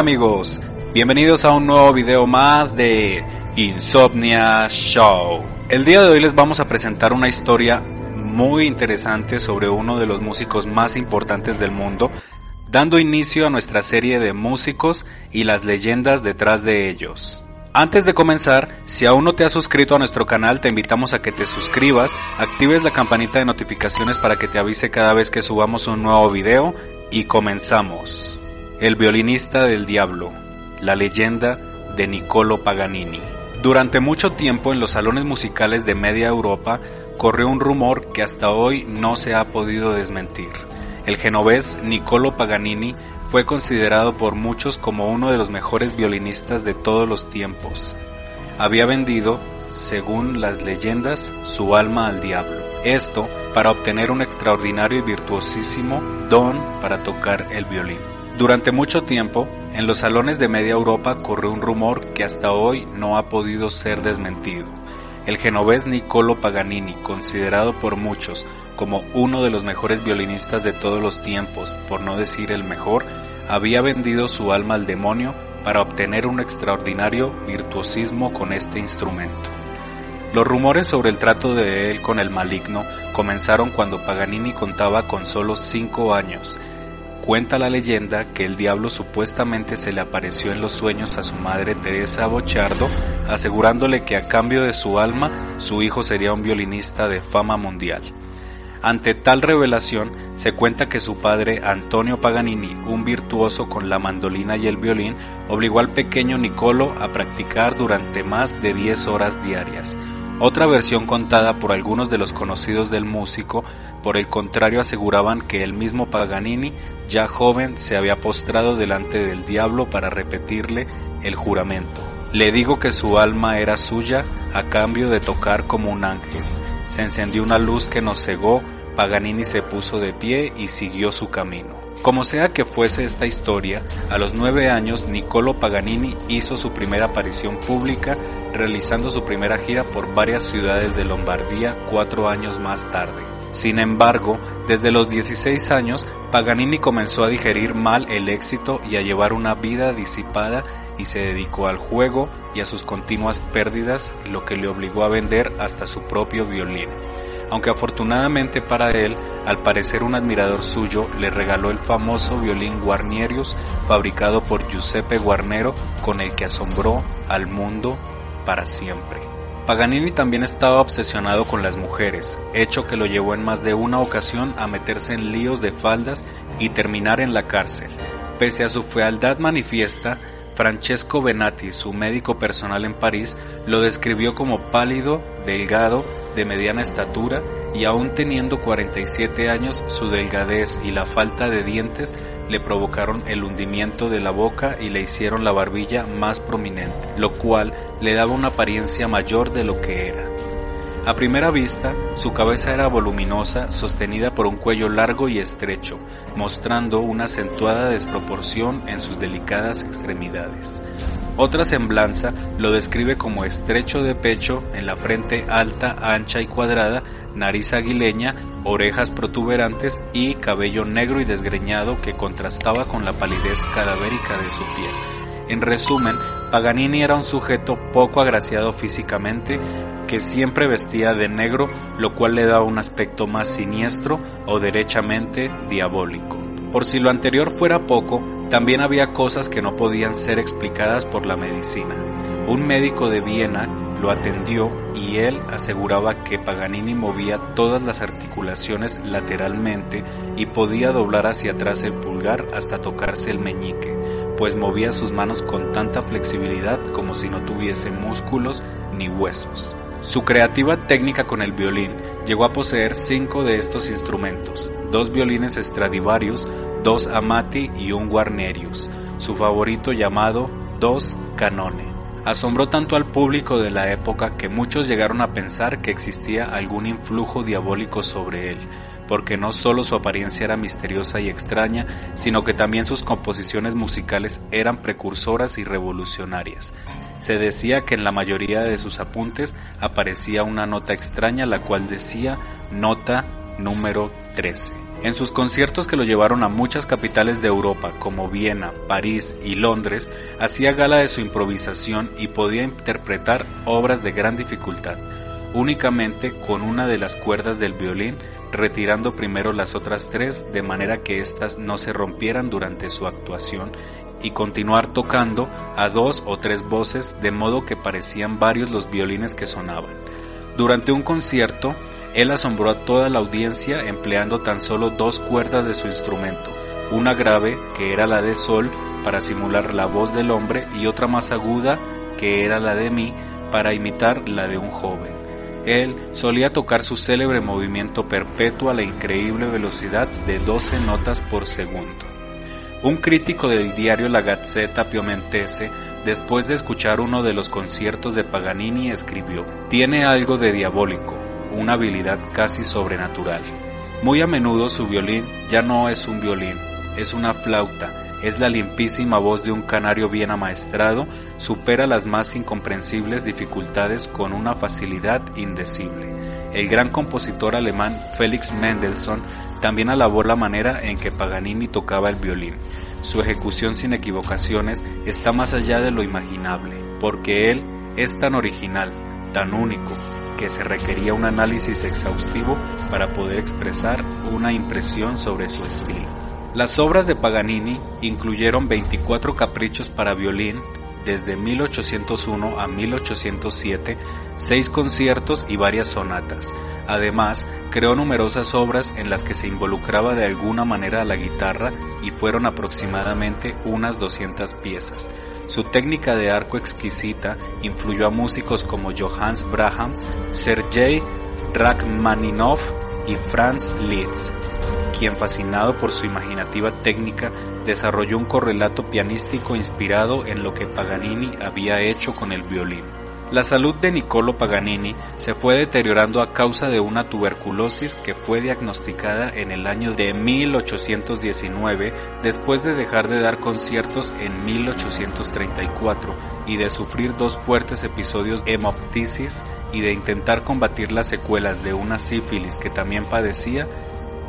Amigos, bienvenidos a un nuevo video más de Insomnia Show. El día de hoy les vamos a presentar una historia muy interesante sobre uno de los músicos más importantes del mundo, dando inicio a nuestra serie de músicos y las leyendas detrás de ellos. Antes de comenzar, si aún no te has suscrito a nuestro canal, te invitamos a que te suscribas, actives la campanita de notificaciones para que te avise cada vez que subamos un nuevo video y comenzamos. El violinista del diablo, la leyenda de Niccolo Paganini. Durante mucho tiempo en los salones musicales de media Europa corrió un rumor que hasta hoy no se ha podido desmentir. El genovés Niccolo Paganini fue considerado por muchos como uno de los mejores violinistas de todos los tiempos. Había vendido, según las leyendas, su alma al diablo. Esto para obtener un extraordinario y virtuosísimo don para tocar el violín. Durante mucho tiempo, en los salones de media Europa corrió un rumor que hasta hoy no ha podido ser desmentido. El genovés Niccolo Paganini, considerado por muchos como uno de los mejores violinistas de todos los tiempos, por no decir el mejor, había vendido su alma al demonio para obtener un extraordinario virtuosismo con este instrumento. Los rumores sobre el trato de él con el maligno comenzaron cuando Paganini contaba con solo cinco años. Cuenta la leyenda que el diablo supuestamente se le apareció en los sueños a su madre Teresa Bochardo, asegurándole que a cambio de su alma su hijo sería un violinista de fama mundial. Ante tal revelación, se cuenta que su padre, Antonio Paganini, un virtuoso con la mandolina y el violín, obligó al pequeño Nicolo a practicar durante más de 10 horas diarias. Otra versión contada por algunos de los conocidos del músico, por el contrario, aseguraban que el mismo Paganini, ya joven, se había postrado delante del diablo para repetirle el juramento. Le digo que su alma era suya a cambio de tocar como un ángel se encendió una luz que nos cegó, Paganini se puso de pie y siguió su camino. Como sea que fuese esta historia, a los nueve años Niccolo Paganini hizo su primera aparición pública, realizando su primera gira por varias ciudades de Lombardía cuatro años más tarde. Sin embargo, desde los 16 años, Paganini comenzó a digerir mal el éxito y a llevar una vida disipada y se dedicó al juego y a sus continuas pérdidas, lo que le obligó a vender hasta su propio violín. Aunque afortunadamente para él, al parecer un admirador suyo le regaló el famoso violín Guarnierius fabricado por Giuseppe Guarnero con el que asombró al mundo para siempre. Paganini también estaba obsesionado con las mujeres, hecho que lo llevó en más de una ocasión a meterse en líos de faldas y terminar en la cárcel. Pese a su fealdad manifiesta, Francesco Benatti, su médico personal en París, lo describió como pálido, delgado, de mediana estatura y aún teniendo 47 años, su delgadez y la falta de dientes le provocaron el hundimiento de la boca y le hicieron la barbilla más prominente, lo cual le daba una apariencia mayor de lo que era. A primera vista, su cabeza era voluminosa, sostenida por un cuello largo y estrecho, mostrando una acentuada desproporción en sus delicadas extremidades. Otra semblanza lo describe como estrecho de pecho, en la frente alta, ancha y cuadrada, nariz aguileña, orejas protuberantes y cabello negro y desgreñado que contrastaba con la palidez cadavérica de su piel. En resumen, Paganini era un sujeto poco agraciado físicamente, que siempre vestía de negro, lo cual le daba un aspecto más siniestro o derechamente diabólico. Por si lo anterior fuera poco, también había cosas que no podían ser explicadas por la medicina. Un médico de Viena lo atendió y él aseguraba que Paganini movía todas las articulaciones lateralmente y podía doblar hacia atrás el pulgar hasta tocarse el meñique, pues movía sus manos con tanta flexibilidad como si no tuviese músculos ni huesos. Su creativa técnica con el violín llegó a poseer cinco de estos instrumentos, dos violines Stradivarius, dos Amati y un Guarnerius, su favorito llamado dos Canone. Asombró tanto al público de la época que muchos llegaron a pensar que existía algún influjo diabólico sobre él, porque no solo su apariencia era misteriosa y extraña, sino que también sus composiciones musicales eran precursoras y revolucionarias. Se decía que en la mayoría de sus apuntes aparecía una nota extraña la cual decía nota número 13. En sus conciertos que lo llevaron a muchas capitales de Europa como Viena, París y Londres, hacía gala de su improvisación y podía interpretar obras de gran dificultad, únicamente con una de las cuerdas del violín, retirando primero las otras tres de manera que éstas no se rompieran durante su actuación y continuar tocando a dos o tres voces de modo que parecían varios los violines que sonaban. Durante un concierto, él asombró a toda la audiencia empleando tan solo dos cuerdas de su instrumento, una grave, que era la de sol, para simular la voz del hombre, y otra más aguda, que era la de mí, para imitar la de un joven. Él solía tocar su célebre movimiento perpetuo a la increíble velocidad de 12 notas por segundo. Un crítico del diario La Gazzetta Piemontese, después de escuchar uno de los conciertos de Paganini, escribió, Tiene algo de diabólico, una habilidad casi sobrenatural. Muy a menudo su violín ya no es un violín, es una flauta, es la limpísima voz de un canario bien amaestrado, supera las más incomprensibles dificultades con una facilidad indecible. El gran compositor alemán Felix Mendelssohn también alabó la manera en que Paganini tocaba el violín. Su ejecución sin equivocaciones está más allá de lo imaginable, porque él es tan original, tan único, que se requería un análisis exhaustivo para poder expresar una impresión sobre su estilo. Las obras de Paganini incluyeron 24 caprichos para violín desde 1801 a 1807, seis conciertos y varias sonatas. Además, creó numerosas obras en las que se involucraba de alguna manera a la guitarra y fueron aproximadamente unas 200 piezas. Su técnica de arco exquisita influyó a músicos como Johannes Brahms, Sergei Rachmaninoff y Franz Liszt, quien fascinado por su imaginativa técnica desarrolló un correlato pianístico inspirado en lo que Paganini había hecho con el violín. La salud de Niccolo Paganini se fue deteriorando a causa de una tuberculosis que fue diagnosticada en el año de 1819 después de dejar de dar conciertos en 1834 y de sufrir dos fuertes episodios de hemoptisis y de intentar combatir las secuelas de una sífilis que también padecía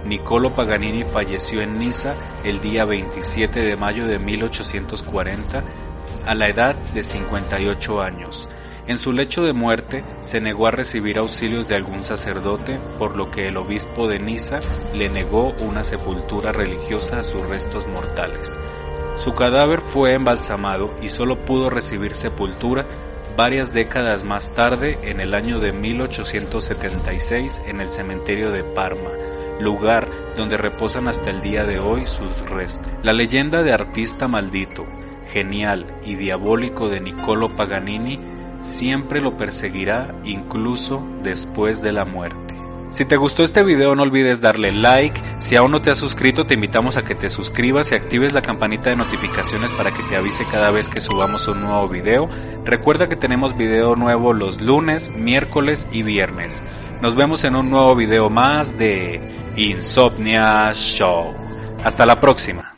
Niccolo Paganini falleció en Niza el día 27 de mayo de 1840 a la edad de 58 años. En su lecho de muerte se negó a recibir auxilios de algún sacerdote, por lo que el obispo de Niza le negó una sepultura religiosa a sus restos mortales. Su cadáver fue embalsamado y solo pudo recibir sepultura varias décadas más tarde, en el año de 1876, en el cementerio de Parma, lugar donde reposan hasta el día de hoy sus restos. La leyenda de artista maldito, genial y diabólico de Niccolo Paganini siempre lo perseguirá incluso después de la muerte. Si te gustó este video no olvides darle like, si aún no te has suscrito te invitamos a que te suscribas y actives la campanita de notificaciones para que te avise cada vez que subamos un nuevo video. Recuerda que tenemos video nuevo los lunes, miércoles y viernes. Nos vemos en un nuevo video más de Insomnia Show. Hasta la próxima.